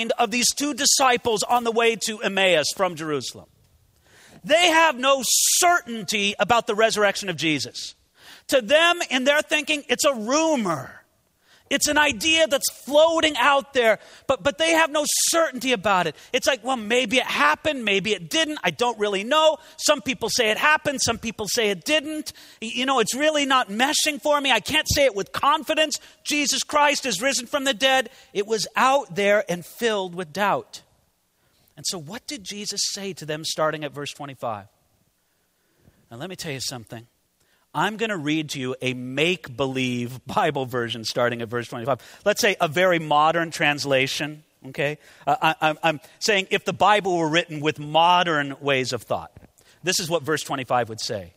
mind of these two disciples on the way to Emmaus from Jerusalem. They have no certainty about the resurrection of Jesus. To them, in their thinking, it's a rumor. It's an idea that's floating out there, but, but they have no certainty about it. It's like, well, maybe it happened, maybe it didn't. I don't really know. Some people say it happened, some people say it didn't. You know, it's really not meshing for me. I can't say it with confidence. Jesus Christ is risen from the dead. It was out there and filled with doubt. And so, what did Jesus say to them starting at verse 25? Now, let me tell you something. I'm going to read to you a make believe Bible version starting at verse 25. Let's say a very modern translation, okay? Uh, I, I'm saying if the Bible were written with modern ways of thought, this is what verse 25 would say.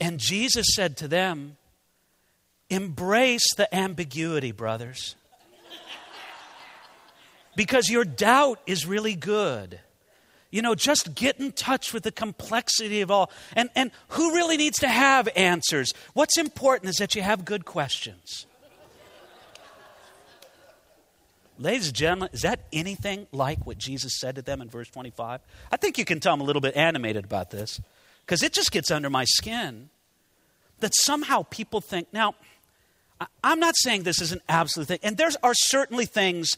And Jesus said to them, Embrace the ambiguity, brothers. because your doubt is really good. You know, just get in touch with the complexity of all. And, and who really needs to have answers? What's important is that you have good questions. Ladies and gentlemen, is that anything like what Jesus said to them in verse 25? I think you can tell I'm a little bit animated about this because it just gets under my skin that somehow people think, now, I'm not saying this is an absolute thing, and there are certainly things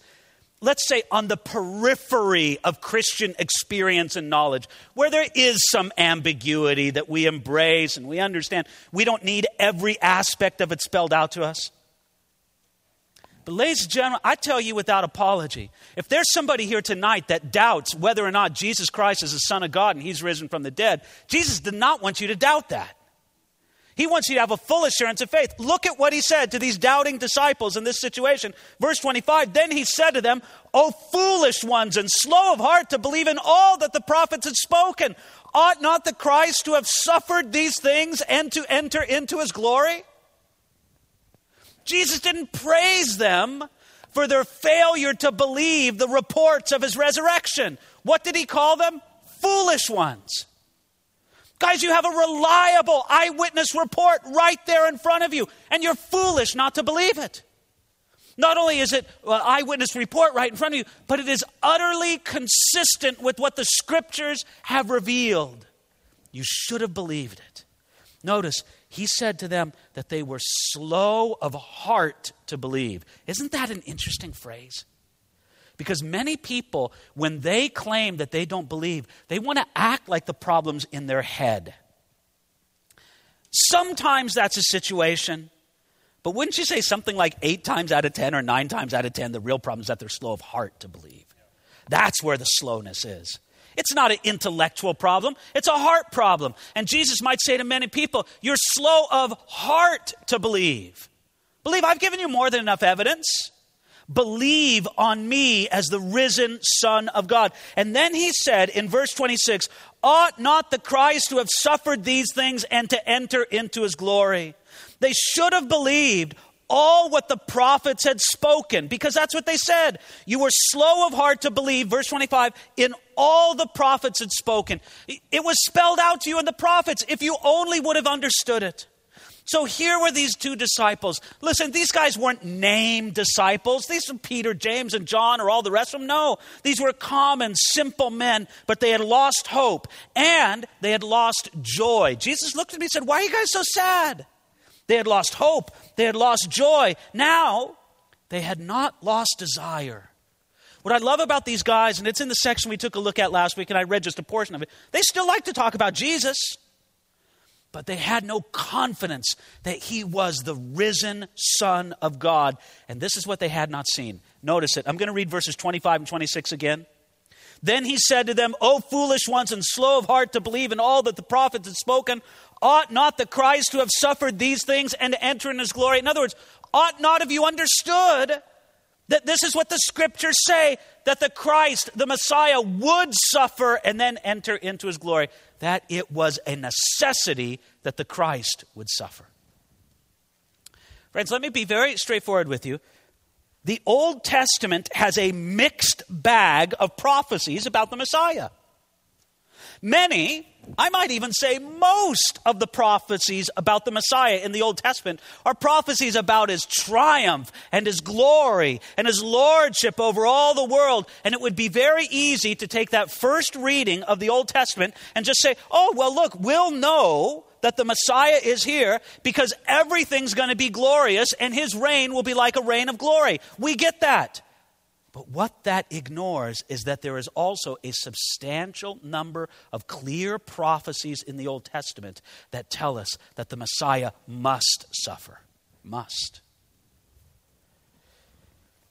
let's say, on the periphery of Christian experience and knowledge, where there is some ambiguity that we embrace and we understand. We don't need every aspect of it spelled out to us. But, ladies and gentlemen, I tell you without apology if there's somebody here tonight that doubts whether or not Jesus Christ is the Son of God and He's risen from the dead, Jesus did not want you to doubt that. He wants you to have a full assurance of faith. Look at what he said to these doubting disciples in this situation. Verse 25 Then he said to them, O foolish ones and slow of heart to believe in all that the prophets had spoken. Ought not the Christ to have suffered these things and to enter into his glory? Jesus didn't praise them for their failure to believe the reports of his resurrection. What did he call them? Foolish ones. Guys, you have a reliable eyewitness report right there in front of you, and you're foolish not to believe it. Not only is it an eyewitness report right in front of you, but it is utterly consistent with what the scriptures have revealed. You should have believed it. Notice, he said to them that they were slow of heart to believe. Isn't that an interesting phrase? Because many people, when they claim that they don't believe, they want to act like the problem's in their head. Sometimes that's a situation, but wouldn't you say something like eight times out of 10 or nine times out of 10, the real problem is that they're slow of heart to believe? That's where the slowness is. It's not an intellectual problem, it's a heart problem. And Jesus might say to many people, You're slow of heart to believe. Believe I've given you more than enough evidence. Believe on me as the risen Son of God. And then he said in verse 26 Ought not the Christ to have suffered these things and to enter into his glory? They should have believed all what the prophets had spoken because that's what they said. You were slow of heart to believe, verse 25, in all the prophets had spoken. It was spelled out to you in the prophets if you only would have understood it. So here were these two disciples. Listen, these guys weren't named disciples. These were Peter, James, and John, or all the rest of them. No, these were common, simple men, but they had lost hope and they had lost joy. Jesus looked at me and said, Why are you guys so sad? They had lost hope, they had lost joy. Now, they had not lost desire. What I love about these guys, and it's in the section we took a look at last week, and I read just a portion of it, they still like to talk about Jesus but they had no confidence that he was the risen Son of God. And this is what they had not seen. Notice it. I'm going to read verses 25 and 26 again. Then he said to them, O foolish ones and slow of heart to believe in all that the prophets had spoken, ought not the Christ to have suffered these things and to enter in his glory? In other words, ought not have you understood that this is what the scriptures say that the Christ, the Messiah, would suffer and then enter into his glory? That it was a necessity that the Christ would suffer. Friends, let me be very straightforward with you. The Old Testament has a mixed bag of prophecies about the Messiah. Many, I might even say most of the prophecies about the Messiah in the Old Testament are prophecies about his triumph and his glory and his lordship over all the world. And it would be very easy to take that first reading of the Old Testament and just say, oh, well, look, we'll know that the Messiah is here because everything's going to be glorious and his reign will be like a reign of glory. We get that. But what that ignores is that there is also a substantial number of clear prophecies in the Old Testament that tell us that the Messiah must suffer. Must.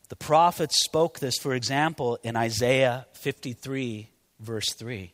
The prophets spoke this, for example, in Isaiah 53, verse 3.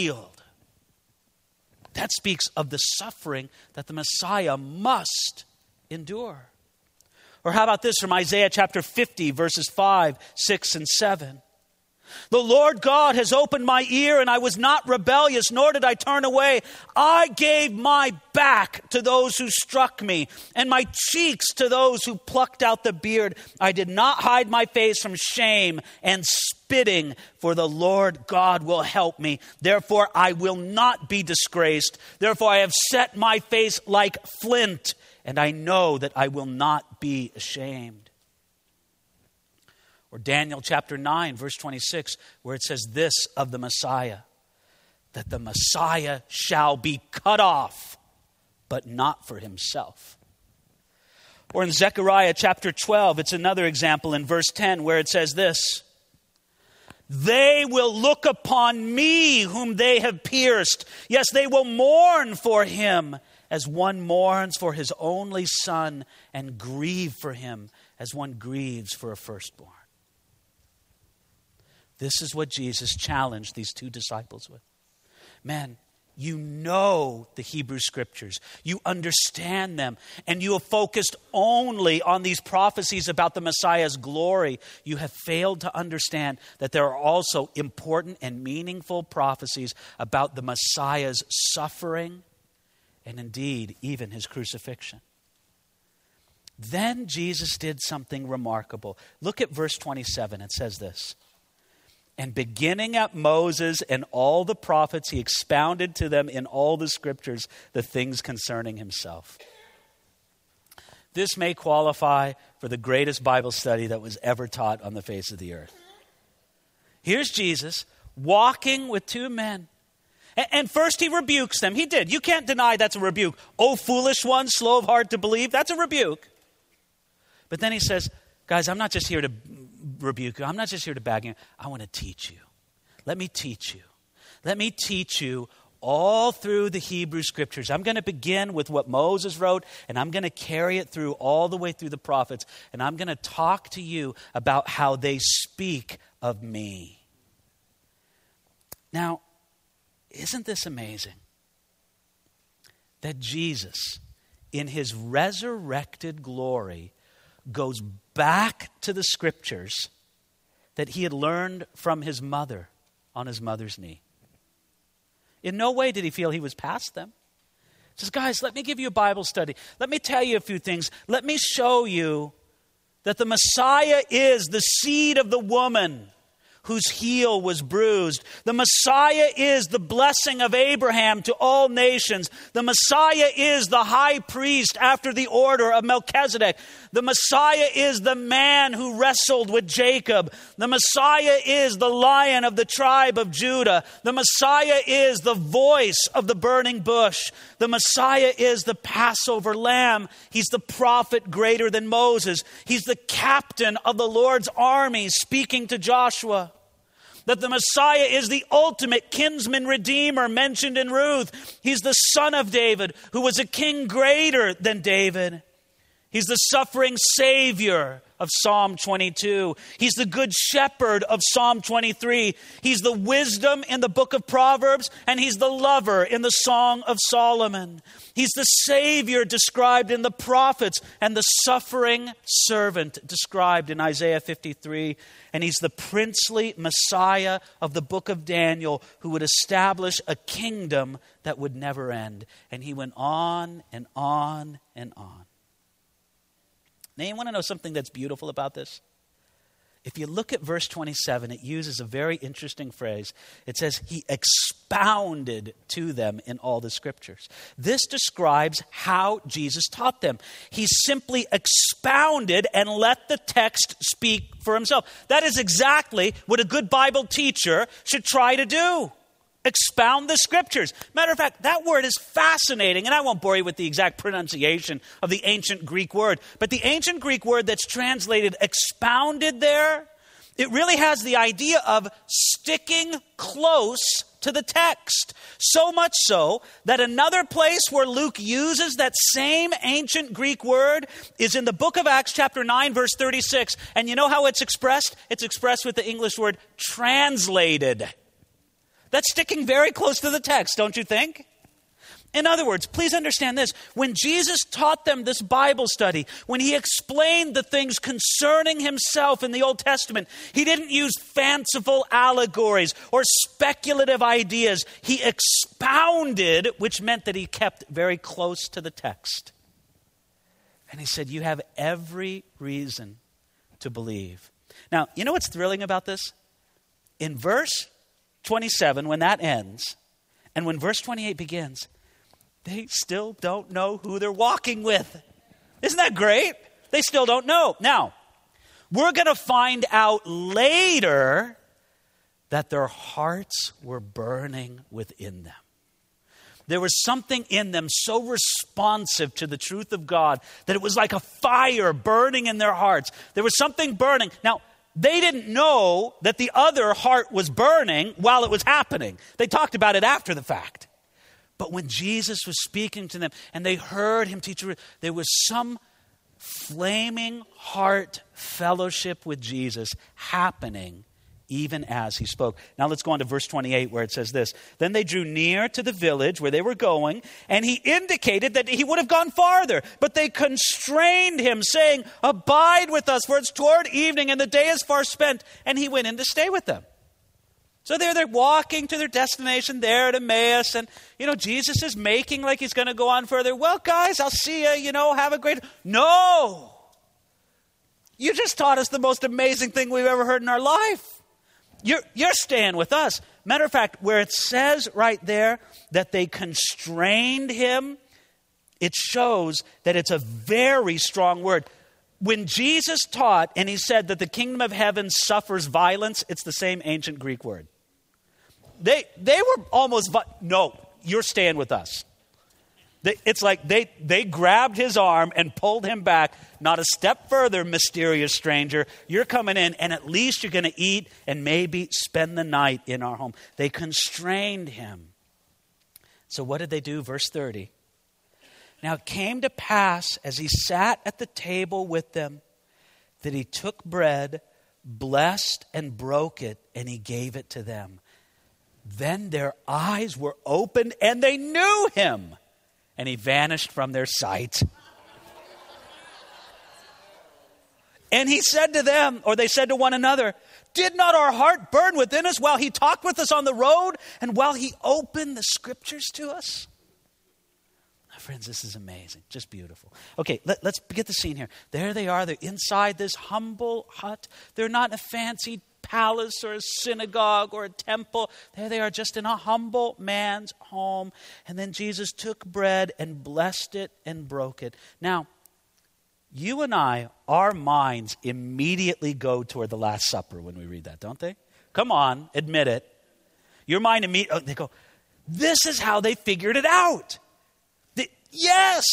healed. That speaks of the suffering that the Messiah must endure. Or how about this from Isaiah chapter 50, verses 5, 6, and 7? The Lord God has opened my ear, and I was not rebellious, nor did I turn away. I gave my back to those who struck me, and my cheeks to those who plucked out the beard. I did not hide my face from shame and spitting, for the Lord God will help me. Therefore, I will not be disgraced. Therefore, I have set my face like flint, and I know that I will not be ashamed. Or Daniel chapter 9, verse 26, where it says this of the Messiah that the Messiah shall be cut off, but not for himself. Or in Zechariah chapter 12, it's another example in verse 10 where it says this They will look upon me whom they have pierced. Yes, they will mourn for him as one mourns for his only son and grieve for him as one grieves for a firstborn. This is what Jesus challenged these two disciples with. Man, you know the Hebrew scriptures, you understand them, and you have focused only on these prophecies about the Messiah's glory. You have failed to understand that there are also important and meaningful prophecies about the Messiah's suffering and indeed even his crucifixion. Then Jesus did something remarkable. Look at verse 27. It says this. And beginning at Moses and all the prophets, he expounded to them in all the scriptures the things concerning himself. This may qualify for the greatest Bible study that was ever taught on the face of the earth. Here's Jesus walking with two men. And first he rebukes them. He did. You can't deny that's a rebuke. Oh, foolish one, slow of heart to believe. That's a rebuke. But then he says, Guys, I'm not just here to rebuke you. I'm not just here to bag you. I want to teach you. Let me teach you. Let me teach you all through the Hebrew scriptures. I'm going to begin with what Moses wrote, and I'm going to carry it through all the way through the prophets, and I'm going to talk to you about how they speak of me. Now, isn't this amazing? That Jesus, in his resurrected glory, goes back to the scriptures that he had learned from his mother on his mother's knee. In no way did he feel he was past them. He says, Guys, let me give you a Bible study. Let me tell you a few things. Let me show you that the Messiah is the seed of the woman whose heel was bruised. The Messiah is the blessing of Abraham to all nations. The Messiah is the high priest after the order of Melchizedek. The Messiah is the man who wrestled with Jacob. The Messiah is the lion of the tribe of Judah. The Messiah is the voice of the burning bush. The Messiah is the Passover lamb. He's the prophet greater than Moses. He's the captain of the Lord's army speaking to Joshua that the Messiah is the ultimate kinsman redeemer mentioned in Ruth. He's the son of David, who was a king greater than David. He's the suffering Savior of Psalm 22. He's the Good Shepherd of Psalm 23. He's the wisdom in the book of Proverbs, and He's the lover in the Song of Solomon. He's the Savior described in the prophets, and the suffering servant described in Isaiah 53. And He's the princely Messiah of the book of Daniel who would establish a kingdom that would never end. And He went on and on and on. Now, you want to know something that's beautiful about this? If you look at verse 27, it uses a very interesting phrase. It says, He expounded to them in all the scriptures. This describes how Jesus taught them. He simply expounded and let the text speak for himself. That is exactly what a good Bible teacher should try to do expound the scriptures. Matter of fact, that word is fascinating, and I won't bore you with the exact pronunciation of the ancient Greek word, but the ancient Greek word that's translated expounded there, it really has the idea of sticking close to the text. So much so that another place where Luke uses that same ancient Greek word is in the book of Acts, chapter 9, verse 36. And you know how it's expressed? It's expressed with the English word translated. That's sticking very close to the text, don't you think? In other words, please understand this. When Jesus taught them this Bible study, when he explained the things concerning himself in the Old Testament, he didn't use fanciful allegories or speculative ideas. He expounded, which meant that he kept very close to the text. And he said, You have every reason to believe. Now, you know what's thrilling about this? In verse 27, when that ends, and when verse 28 begins, they still don't know who they're walking with. Isn't that great? They still don't know. Now, we're going to find out later that their hearts were burning within them. There was something in them so responsive to the truth of God that it was like a fire burning in their hearts. There was something burning. Now, they didn't know that the other heart was burning while it was happening. They talked about it after the fact. But when Jesus was speaking to them and they heard him teach, there was some flaming heart fellowship with Jesus happening even as he spoke. Now let's go on to verse 28 where it says this Then they drew near to the village where they were going, and he indicated that he would have gone farther, but they constrained him, saying, Abide with us, for it's toward evening, and the day is far spent. And he went in to stay with them. So there they're walking to their destination there at Emmaus, and you know, Jesus is making like he's going to go on further. Well, guys, I'll see you, you know, have a great. No! You just taught us the most amazing thing we've ever heard in our life. You're, you're staying with us. Matter of fact, where it says right there that they constrained him, it shows that it's a very strong word. When Jesus taught and he said that the kingdom of heaven suffers violence, it's the same ancient Greek word. They, they were almost, no, you're staying with us. It's like they, they grabbed his arm and pulled him back. Not a step further, mysterious stranger. You're coming in, and at least you're going to eat and maybe spend the night in our home. They constrained him. So, what did they do? Verse 30. Now it came to pass as he sat at the table with them that he took bread, blessed and broke it, and he gave it to them. Then their eyes were opened and they knew him and he vanished from their sight. And he said to them, or they said to one another, Did not our heart burn within us while he talked with us on the road and while he opened the scriptures to us? My friends, this is amazing. Just beautiful. Okay, let, us get the scene here. There they are. They're inside this humble hut. They're not in a fancy palace or a synagogue or a temple. There they are, just in a humble man's home. And then Jesus took bread and blessed it and broke it. Now, you and I, our minds immediately go toward the Last Supper when we read that, don't they? Come on, admit it. Your mind immediately, oh, they go, this is how they figured it out. The, yes,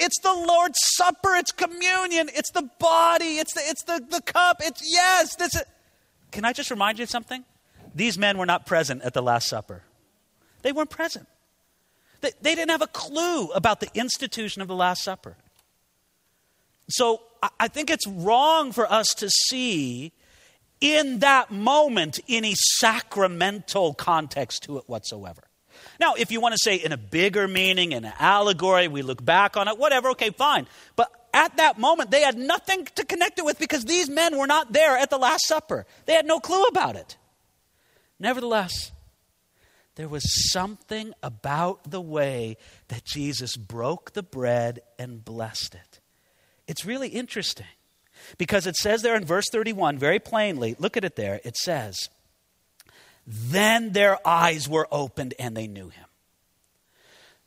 it's the Lord's Supper. It's communion. It's the body. It's the, it's the, the cup. It's, yes, this is. Can I just remind you of something? These men were not present at the Last Supper. They weren't present. They, they didn't have a clue about the institution of the Last Supper. So I think it's wrong for us to see in that moment any sacramental context to it whatsoever. Now, if you want to say in a bigger meaning, in an allegory, we look back on it, whatever, okay, fine. But at that moment, they had nothing to connect it with because these men were not there at the Last Supper. They had no clue about it. Nevertheless, there was something about the way that Jesus broke the bread and blessed it. It's really interesting because it says there in verse 31 very plainly, look at it there, it says, Then their eyes were opened and they knew him.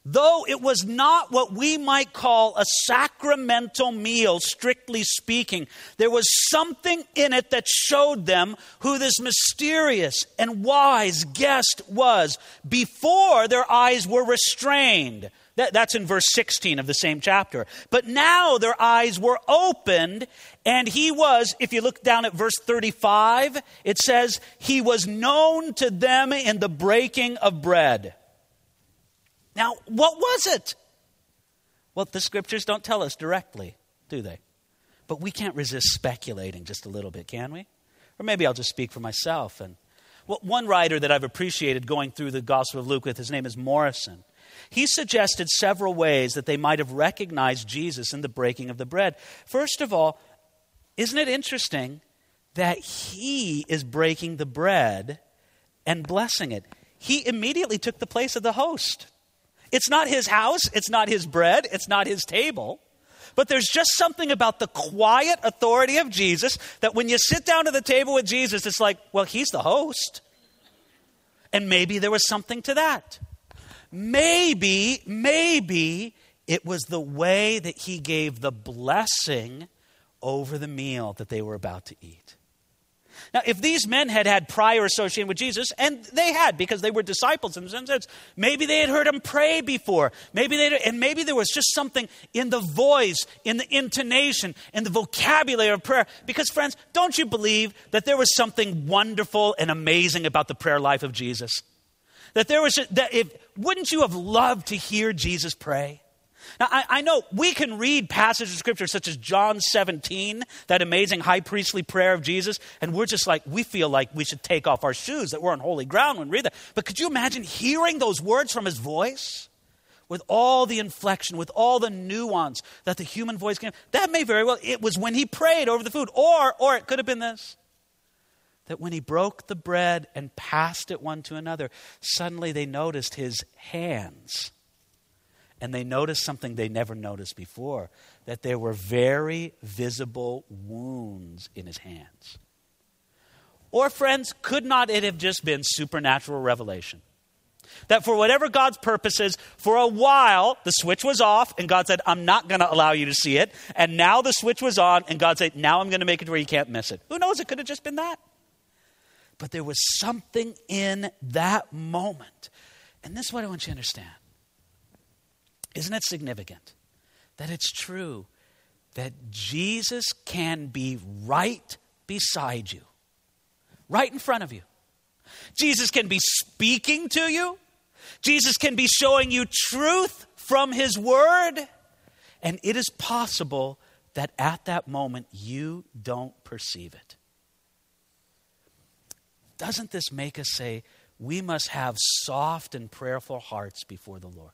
Though it was not what we might call a sacramental meal, strictly speaking, there was something in it that showed them who this mysterious and wise guest was before their eyes were restrained. That, that's in verse 16 of the same chapter. But now their eyes were opened, and he was, if you look down at verse 35, it says, He was known to them in the breaking of bread. Now, what was it? Well, the scriptures don't tell us directly, do they? But we can't resist speculating just a little bit, can we? Or maybe I'll just speak for myself. And well, one writer that I've appreciated going through the Gospel of Luke with, his name is Morrison. He suggested several ways that they might have recognized Jesus in the breaking of the bread. First of all, isn't it interesting that he is breaking the bread and blessing it? He immediately took the place of the host. It's not his house, it's not his bread, it's not his table. But there's just something about the quiet authority of Jesus that when you sit down to the table with Jesus, it's like, well, he's the host. And maybe there was something to that. Maybe, maybe it was the way that he gave the blessing over the meal that they were about to eat. Now, if these men had had prior association with Jesus, and they had because they were disciples in some sense, maybe they had heard him pray before. Maybe they and maybe there was just something in the voice, in the intonation, in the vocabulary of prayer. Because, friends, don't you believe that there was something wonderful and amazing about the prayer life of Jesus? That there was that if wouldn't you have loved to hear Jesus pray? Now, I, I, know we can read passages of scripture such as John 17, that amazing high priestly prayer of Jesus, and we're just like, we feel like we should take off our shoes, that we're on holy ground when we read that. But could you imagine hearing those words from his voice? With all the inflection, with all the nuance that the human voice can, that may very well, it was when he prayed over the food. Or, or it could have been this that when he broke the bread and passed it one to another, suddenly they noticed his hands and they noticed something they never noticed before that there were very visible wounds in his hands. Or, friends, could not it have just been supernatural revelation? That for whatever God's purposes, for a while the switch was off, and God said, I'm not going to allow you to see it. And now the switch was on, and God said, Now I'm going to make it where you can't miss it. Who knows? It could have just been that. But there was something in that moment. And this is what I want you to understand isn't it significant that it's true that Jesus can be right beside you, right in front of you? Jesus can be speaking to you, Jesus can be showing you truth from His Word, and it is possible that at that moment you don't perceive it. Doesn't this make us say we must have soft and prayerful hearts before the Lord?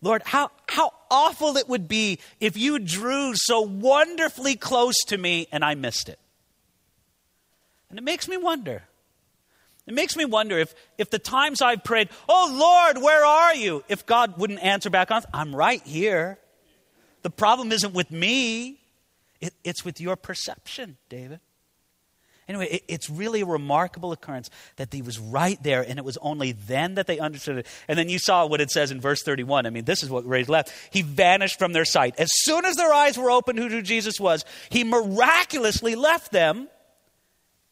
Lord, how, how awful it would be if you drew so wonderfully close to me and I missed it. And it makes me wonder. It makes me wonder if, if the times I've prayed, Oh Lord, where are you? If God wouldn't answer back on, I'm right here. The problem isn't with me, it, it's with your perception, David. Anyway, it, it's really a remarkable occurrence that he was right there, and it was only then that they understood it. And then you saw what it says in verse 31. I mean, this is what raised left. He vanished from their sight. As soon as their eyes were opened who Jesus was, he miraculously left them,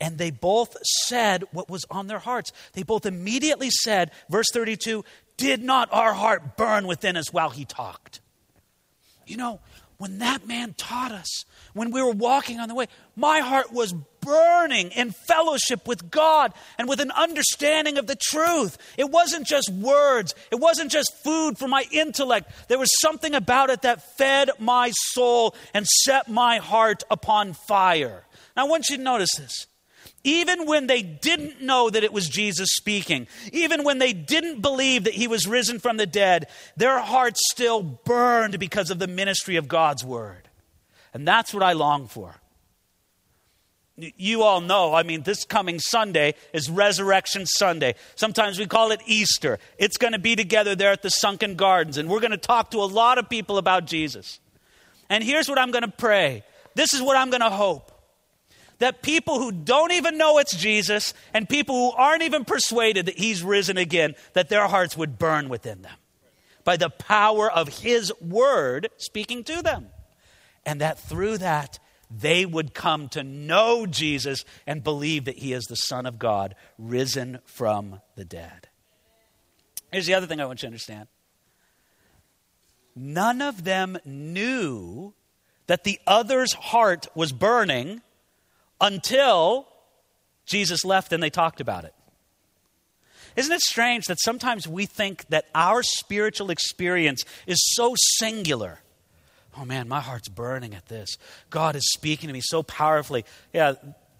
and they both said what was on their hearts. They both immediately said, verse 32, Did not our heart burn within us while he talked? You know, when that man taught us, when we were walking on the way, my heart was burning in fellowship with God and with an understanding of the truth. It wasn't just words, it wasn't just food for my intellect. There was something about it that fed my soul and set my heart upon fire. Now, I want you to notice this. Even when they didn't know that it was Jesus speaking, even when they didn't believe that he was risen from the dead, their hearts still burned because of the ministry of God's word. And that's what I long for. You all know, I mean, this coming Sunday is Resurrection Sunday. Sometimes we call it Easter. It's going to be together there at the Sunken Gardens, and we're going to talk to a lot of people about Jesus. And here's what I'm going to pray this is what I'm going to hope that people who don't even know it's Jesus and people who aren't even persuaded that he's risen again, that their hearts would burn within them by the power of his word speaking to them. And that through that, they would come to know Jesus and believe that he is the Son of God, risen from the dead. Here's the other thing I want you to understand none of them knew that the other's heart was burning until Jesus left and they talked about it. Isn't it strange that sometimes we think that our spiritual experience is so singular? Oh man, my heart's burning at this. God is speaking to me so powerfully. Yeah,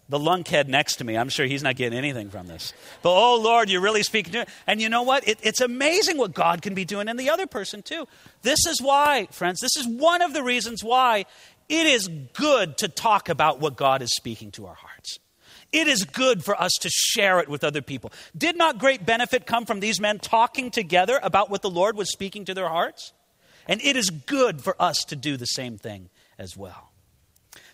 the lunkhead next to me, I'm sure he's not getting anything from this. But oh Lord, you're really speaking to me. And you know what? It, it's amazing what God can be doing in the other person too. This is why, friends, this is one of the reasons why it is good to talk about what God is speaking to our hearts. It is good for us to share it with other people. Did not great benefit come from these men talking together about what the Lord was speaking to their hearts? And it is good for us to do the same thing as well.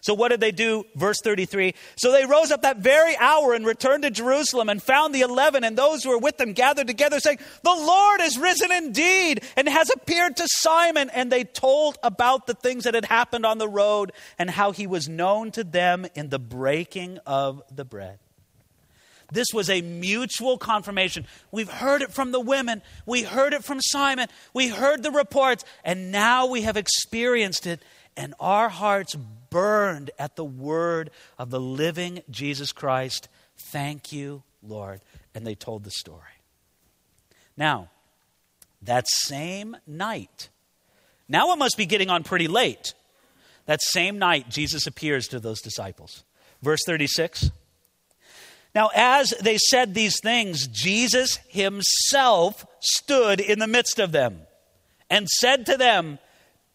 So, what did they do? Verse 33 So they rose up that very hour and returned to Jerusalem and found the eleven and those who were with them gathered together, saying, The Lord is risen indeed and has appeared to Simon. And they told about the things that had happened on the road and how he was known to them in the breaking of the bread. This was a mutual confirmation. We've heard it from the women. We heard it from Simon. We heard the reports. And now we have experienced it. And our hearts burned at the word of the living Jesus Christ. Thank you, Lord. And they told the story. Now, that same night, now it must be getting on pretty late. That same night, Jesus appears to those disciples. Verse 36. Now, as they said these things, Jesus himself stood in the midst of them and said to them,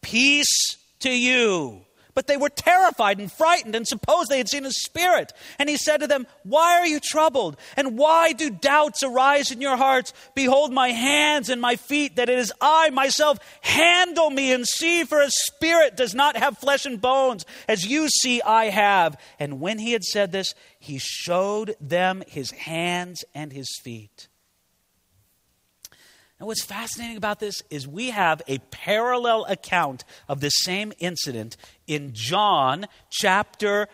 Peace to you. But they were terrified and frightened and supposed they had seen a spirit. And he said to them, Why are you troubled? And why do doubts arise in your hearts? Behold my hands and my feet, that it is I myself. Handle me and see, for a spirit does not have flesh and bones, as you see I have. And when he had said this, he showed them his hands and his feet. And what's fascinating about this is we have a parallel account of the same incident in John chapter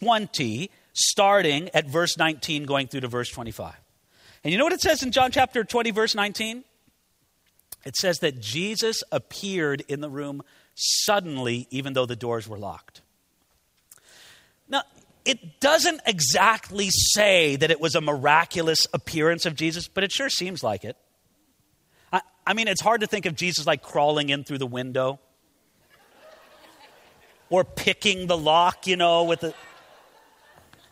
20, starting at verse 19, going through to verse 25. And you know what it says in John chapter 20, verse 19? It says that Jesus appeared in the room suddenly, even though the doors were locked. Now, it doesn't exactly say that it was a miraculous appearance of Jesus, but it sure seems like it. I mean, it's hard to think of Jesus like crawling in through the window or picking the lock, you know, with the.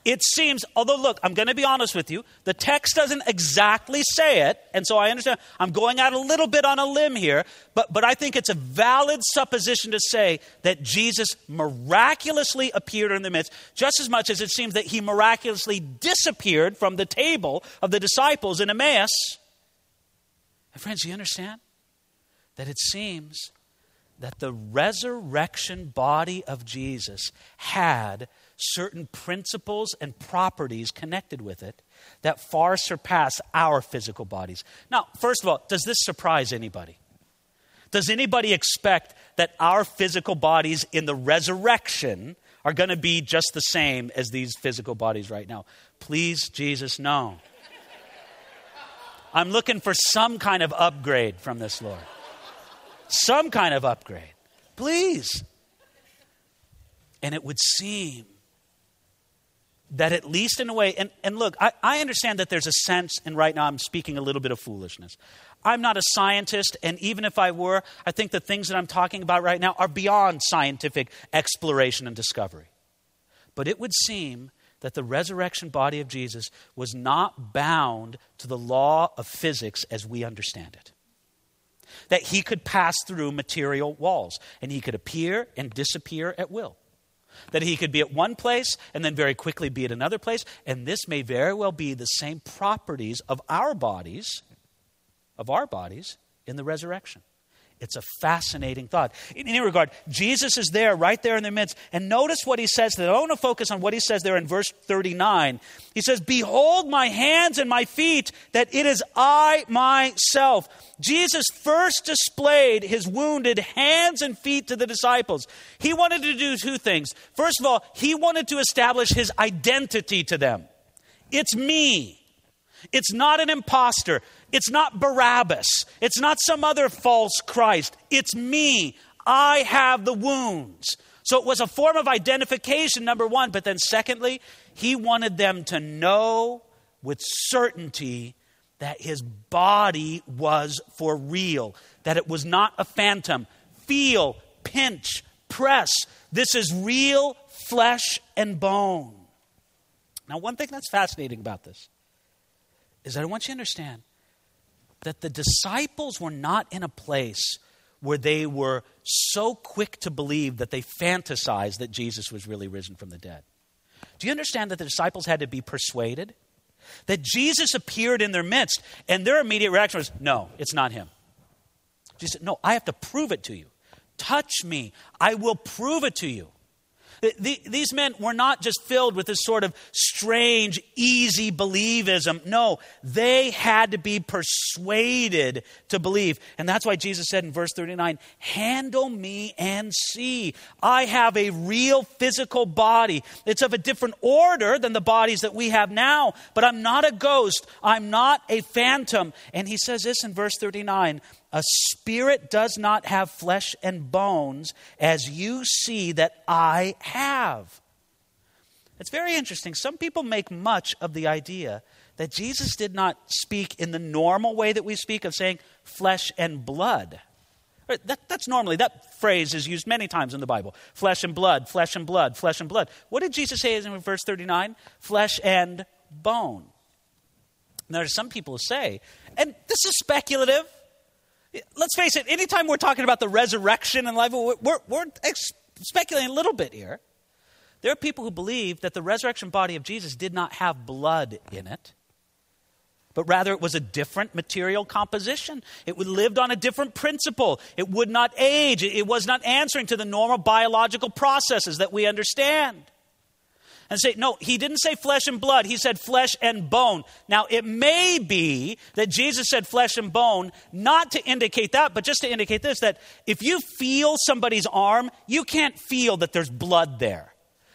It seems, although, look, I'm going to be honest with you, the text doesn't exactly say it, and so I understand. I'm going out a little bit on a limb here, but, but I think it's a valid supposition to say that Jesus miraculously appeared in the midst, just as much as it seems that he miraculously disappeared from the table of the disciples in Emmaus and friends, you understand that it seems that the resurrection body of Jesus had certain principles and properties connected with it that far surpass our physical bodies. Now, first of all, does this surprise anybody? Does anybody expect that our physical bodies in the resurrection are going to be just the same as these physical bodies right now? Please, Jesus, no. I'm looking for some kind of upgrade from this Lord. Some kind of upgrade. Please. And it would seem that at least in a way, and, and look, I, I understand that there's a sense, and right now I'm speaking a little bit of foolishness. I'm not a scientist, and even if I were, I think the things that I'm talking about right now are beyond scientific exploration and discovery. But it would seem that the resurrection body of Jesus was not bound to the law of physics as we understand it. That he could pass through material walls, and he could appear and disappear at will. That he could be at one place and then very quickly be at another place. And this may very well be the same properties of our bodies, of our bodies in the resurrection. It's a fascinating thought. In any regard, Jesus is there, right there in their midst. And notice what he says. I want to focus on what he says there in verse 39. He says, Behold my hands and my feet, that it is I myself. Jesus first displayed his wounded hands and feet to the disciples. He wanted to do two things. First of all, he wanted to establish his identity to them. It's me. It's not an impostor. It's not Barabbas. It's not some other false Christ. It's me. I have the wounds. So it was a form of identification, number one. But then, secondly, he wanted them to know with certainty that his body was for real, that it was not a phantom. Feel, pinch, press. This is real flesh and bone. Now, one thing that's fascinating about this is that I want you to understand that the disciples were not in a place where they were so quick to believe that they fantasized that Jesus was really risen from the dead. Do you understand that the disciples had to be persuaded? That Jesus appeared in their midst, and their immediate reaction was, No, it's not him. Jesus said, No, I have to prove it to you. Touch me, I will prove it to you. The, these men were not just filled with this sort of strange, easy believism. No, they had to be persuaded to believe. And that's why Jesus said in verse 39 Handle me and see. I have a real physical body. It's of a different order than the bodies that we have now, but I'm not a ghost. I'm not a phantom. And he says this in verse 39 a spirit does not have flesh and bones, as you see that I have. It's very interesting. Some people make much of the idea that Jesus did not speak in the normal way that we speak of saying flesh and blood. That, that's normally, that phrase is used many times in the Bible. Flesh and blood, flesh and blood, flesh and blood. What did Jesus say in verse 39? Flesh and bone. Now, there's some people who say, and this is speculative, let's face it, anytime we're talking about the resurrection and life, we're, we're, we're speculating a little bit here. There are people who believe that the resurrection body of Jesus did not have blood in it, but rather it was a different material composition. It lived on a different principle. It would not age. It was not answering to the normal biological processes that we understand and say, no, he didn't say flesh and blood, he said flesh and bone. Now, it may be that Jesus said flesh and bone not to indicate that, but just to indicate this that if you feel somebody's arm, you can't feel that there's blood there.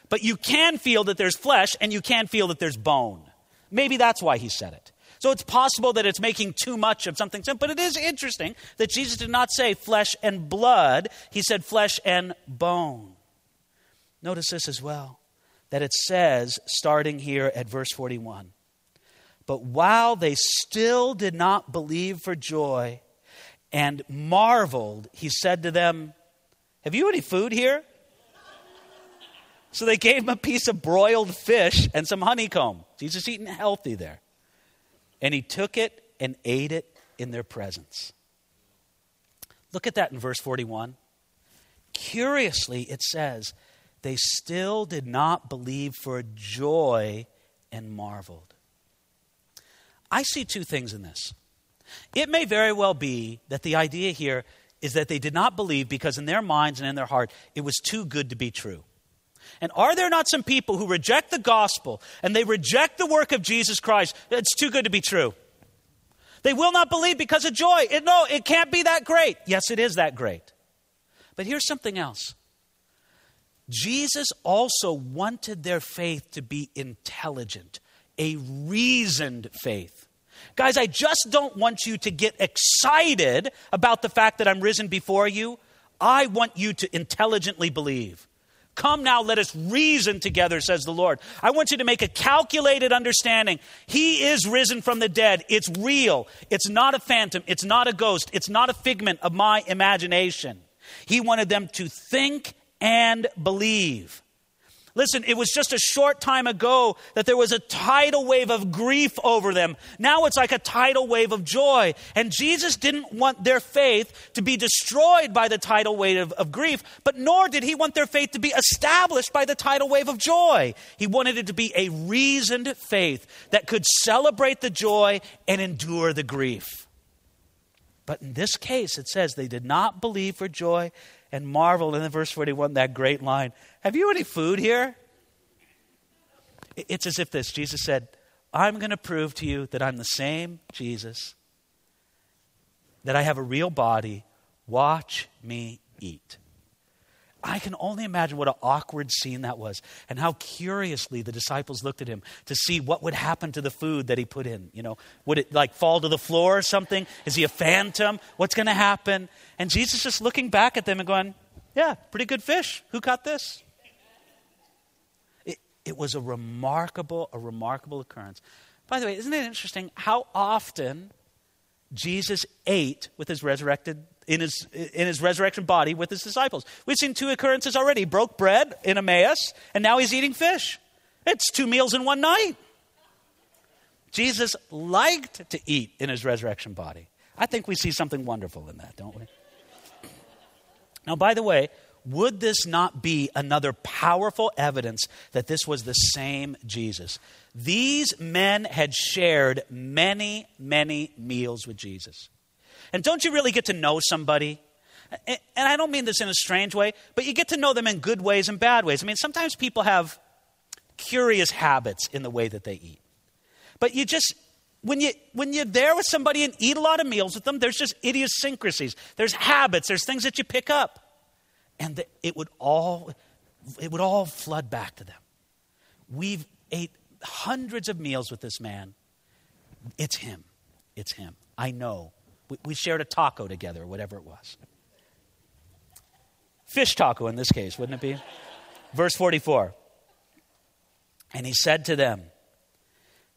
But you can feel that there's flesh and you can feel that there's bone. Maybe that's why he said it. So it's possible that it's making too much of something, simple, but it is interesting that Jesus did not say flesh and blood, he said flesh and bone. Notice this as well that it says, starting here at verse 41. But while they still did not believe for joy and marveled, he said to them, Have you any food here? So they gave him a piece of broiled fish and some honeycomb. Jesus eating healthy there. And he took it and ate it in their presence. Look at that in verse 41. Curiously, it says, they still did not believe for joy and marveled. I see two things in this. It may very well be that the idea here is that they did not believe because in their minds and in their heart it was too good to be true. And are there not some people who reject the gospel and they reject the work of Jesus Christ? It's too good to be true. They will not believe because of joy. It, no, it can't be that great. Yes, it is that great. But here's something else Jesus also wanted their faith to be intelligent, a reasoned faith. Guys, I just don't want you to get excited about the fact that I'm risen before you. I want you to intelligently believe. Come now, let us reason together, says the Lord. I want you to make a calculated understanding. He is risen from the dead. It's real. It's not a phantom. It's not a ghost. It's not a figment of my imagination. He wanted them to think and believe. Listen, it was just a short time ago that there was a tidal wave of grief over them. Now it's like a tidal wave of joy. And Jesus didn't want their faith to be destroyed by the tidal wave of, of grief, but nor did he want their faith to be established by the tidal wave of joy. He wanted it to be a reasoned faith that could celebrate the joy and endure the grief. But in this case, it says they did not believe for joy and marveled. And then verse 41, that great line Have you any food here? It's as if this Jesus said, I'm going to prove to you that I'm the same Jesus, that I have a real body. Watch me eat. I can only imagine what an awkward scene that was and how curiously the disciples looked at him to see what would happen to the food that he put in. You know, would it like fall to the floor or something? Is he a phantom? What's going to happen? And Jesus just looking back at them and going, Yeah, pretty good fish. Who caught this? It, it was a remarkable, a remarkable occurrence. By the way, isn't it interesting how often Jesus ate with his resurrected in his, in his resurrection body with his disciples. We've seen two occurrences already. He broke bread in Emmaus, and now he's eating fish. It's two meals in one night. Jesus liked to eat in his resurrection body. I think we see something wonderful in that, don't we? Now, by the way, would this not be another powerful evidence that this was the same Jesus? These men had shared many, many meals with Jesus. And don't you really get to know somebody? And I don't mean this in a strange way, but you get to know them in good ways and bad ways. I mean, sometimes people have curious habits in the way that they eat. But you just, when, you, when you're there with somebody and eat a lot of meals with them, there's just idiosyncrasies. There's habits. There's things that you pick up. And the, it, would all, it would all flood back to them. We've ate hundreds of meals with this man. It's him. It's him. I know we, we shared a taco together, whatever it was. Fish taco in this case, wouldn't it be? Verse 44. And he said to them,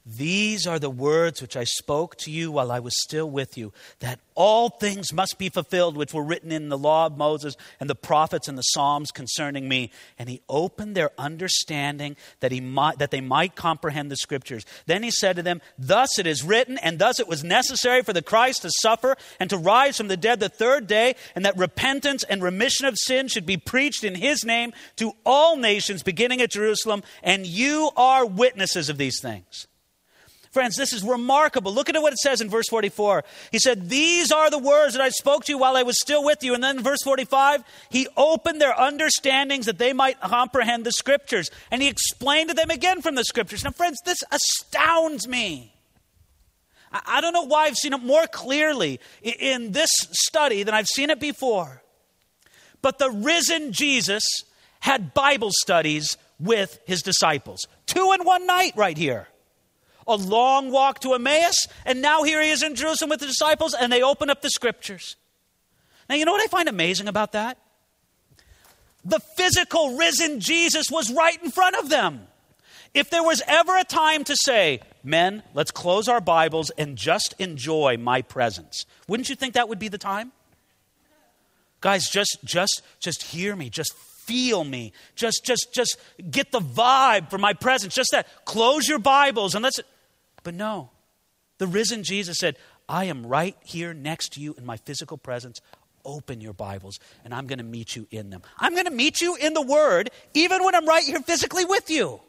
these are the words which I spoke to you while I was still with you, that all things must be fulfilled which were written in the law of Moses and the prophets and the Psalms concerning me. And he opened their understanding that, he might, that they might comprehend the scriptures. Then he said to them, Thus it is written, and thus it was necessary for the Christ to suffer and to rise from the dead the third day, and that repentance and remission of sin should be preached in his name to all nations, beginning at Jerusalem. And you are witnesses of these things. Friends, this is remarkable. Look at what it says in verse 44. He said, These are the words that I spoke to you while I was still with you. And then in verse 45, he opened their understandings that they might comprehend the scriptures. And he explained to them again from the scriptures. Now, friends, this astounds me. I don't know why I've seen it more clearly in this study than I've seen it before. But the risen Jesus had Bible studies with his disciples. Two in one night, right here a long walk to Emmaus, and now here he is in Jerusalem with the disciples, and they open up the scriptures. Now, you know what I find amazing about that? The physical risen Jesus was right in front of them. If there was ever a time to say, men, let's close our Bibles and just enjoy my presence, wouldn't you think that would be the time? Guys, just just just hear me, just feel me. Just just just get the vibe for my presence. Just that. Close your Bibles and let's but no, the risen Jesus said, I am right here next to you in my physical presence. Open your Bibles, and I'm going to meet you in them. I'm going to meet you in the Word, even when I'm right here physically with you.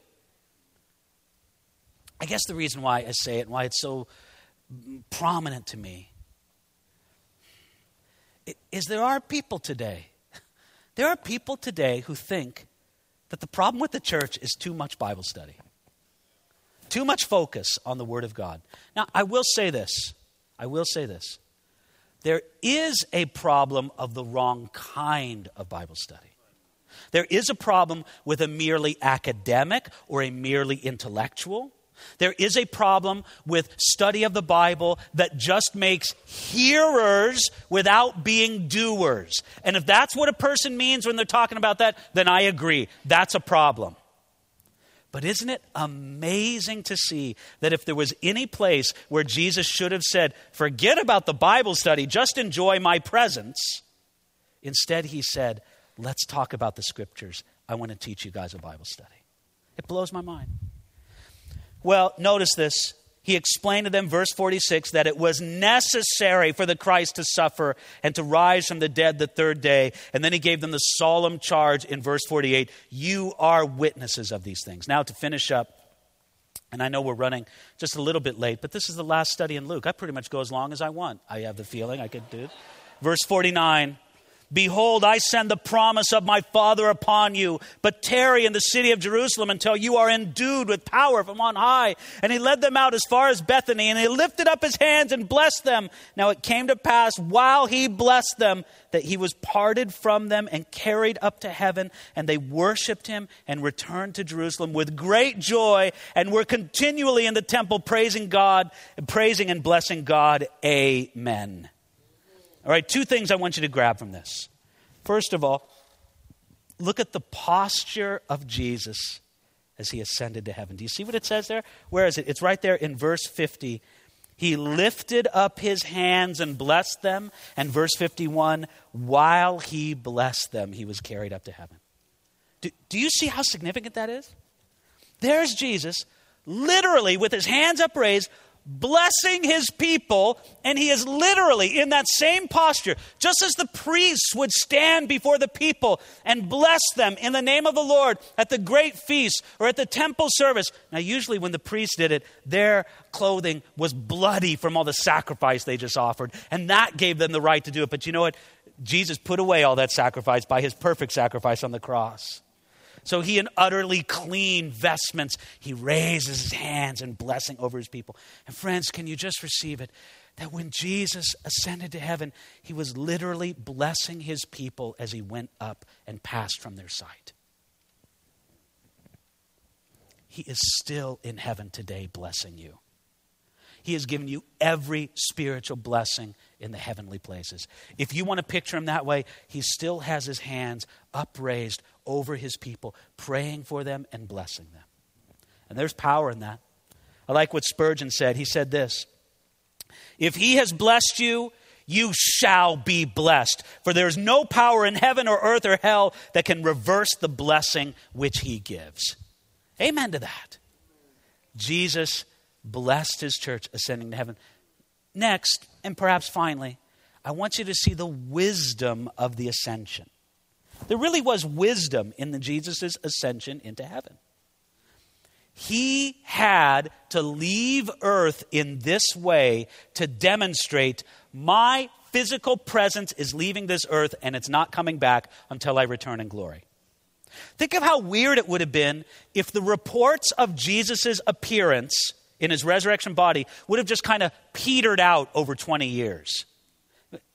I guess the reason why I say it and why it's so prominent to me is there are people today. There are people today who think that the problem with the church is too much Bible study. Too much focus on the Word of God. Now, I will say this. I will say this. There is a problem of the wrong kind of Bible study. There is a problem with a merely academic or a merely intellectual. There is a problem with study of the Bible that just makes hearers without being doers. And if that's what a person means when they're talking about that, then I agree. That's a problem. But isn't it amazing to see that if there was any place where Jesus should have said, forget about the Bible study, just enjoy my presence, instead he said, let's talk about the scriptures. I want to teach you guys a Bible study. It blows my mind. Well, notice this. He explained to them, verse 46, that it was necessary for the Christ to suffer and to rise from the dead the third day. And then he gave them the solemn charge in verse 48 You are witnesses of these things. Now, to finish up, and I know we're running just a little bit late, but this is the last study in Luke. I pretty much go as long as I want. I have the feeling I could do. it. Verse 49 Behold, I send the promise of my Father upon you, but tarry in the city of Jerusalem until you are endued with power from on high. And he led them out as far as Bethany, and he lifted up his hands and blessed them. Now it came to pass while he blessed them that he was parted from them and carried up to heaven, and they worshiped him and returned to Jerusalem with great joy, and were continually in the temple praising God, praising and blessing God. Amen. All right, two things I want you to grab from this. First of all, look at the posture of Jesus as he ascended to heaven. Do you see what it says there? Where is it? It's right there in verse 50. He lifted up his hands and blessed them. And verse 51, while he blessed them, he was carried up to heaven. Do, do you see how significant that is? There's Jesus, literally with his hands upraised, blessing his people, and he is literally in that same posture, just as the priests would stand before the people and bless them in the name of the Lord at the great feast or at the temple service. Now, usually when the priests did it, their clothing was bloody from all the sacrifice they just offered, and that gave them the right to do it. But you know what? Jesus put away all that sacrifice by his perfect sacrifice on the cross. So he, in utterly clean vestments, he raises his hands in blessing over his people. And friends, can you just receive it? That when Jesus ascended to heaven, he was literally blessing his people as he went up and passed from their sight. He is still in heaven today blessing you. He has given you every spiritual blessing in the heavenly places. If you want to picture him that way, he still has his hands upraised over his people, praying for them and blessing them. And there's power in that. I like what Spurgeon said. He said this If he has blessed you, you shall be blessed. For there is no power in heaven or earth or hell that can reverse the blessing which he gives. Amen to that. Jesus blessed his church ascending to heaven. Next, and perhaps finally, I want you to see the wisdom of the ascension. There really was wisdom in Jesus' ascension into heaven. He had to leave earth in this way to demonstrate my physical presence is leaving this earth and it's not coming back until I return in glory. Think of how weird it would have been if the reports of Jesus' appearance in his resurrection body would have just kind of petered out over 20 years.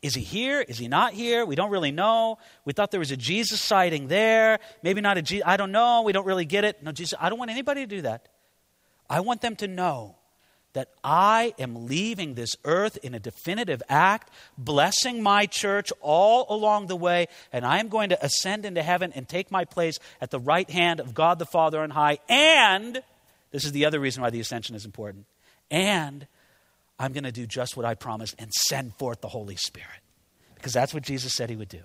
Is he here? Is he not here? We don't really know. We thought there was a Jesus sighting there. Maybe not a Jesus. I don't know. We don't really get it. No, Jesus. I don't want anybody to do that. I want them to know that I am leaving this earth in a definitive act, blessing my church all along the way, and I am going to ascend into heaven and take my place at the right hand of God the Father on high. And this is the other reason why the ascension is important. And I'm going to do just what I promised and send forth the Holy Spirit. Because that's what Jesus said he would do.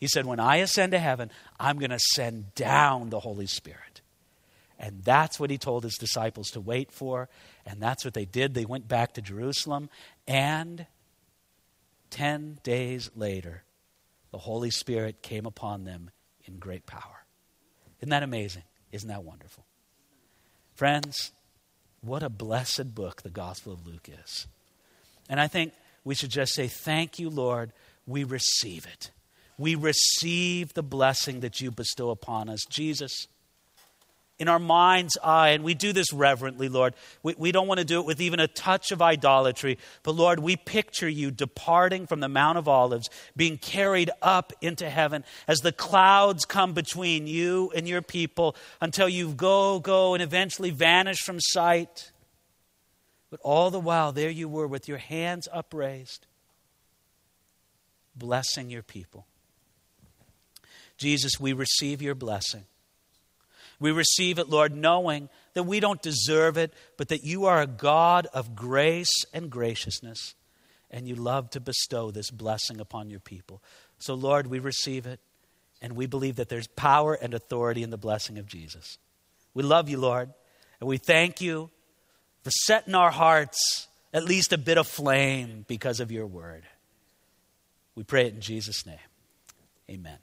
He said, When I ascend to heaven, I'm going to send down the Holy Spirit. And that's what he told his disciples to wait for. And that's what they did. They went back to Jerusalem. And 10 days later, the Holy Spirit came upon them in great power. Isn't that amazing? Isn't that wonderful? Friends, what a blessed book the Gospel of Luke is. And I think we should just say, Thank you, Lord. We receive it. We receive the blessing that you bestow upon us. Jesus, in our mind's eye, and we do this reverently, Lord. We, we don't want to do it with even a touch of idolatry, but Lord, we picture you departing from the Mount of Olives, being carried up into heaven as the clouds come between you and your people until you go, go, and eventually vanish from sight. But all the while, there you were with your hands upraised, blessing your people. Jesus, we receive your blessing. We receive it, Lord, knowing that we don't deserve it, but that you are a God of grace and graciousness, and you love to bestow this blessing upon your people. So, Lord, we receive it, and we believe that there's power and authority in the blessing of Jesus. We love you, Lord, and we thank you for setting our hearts at least a bit of flame because of your word. We pray it in Jesus' name. Amen.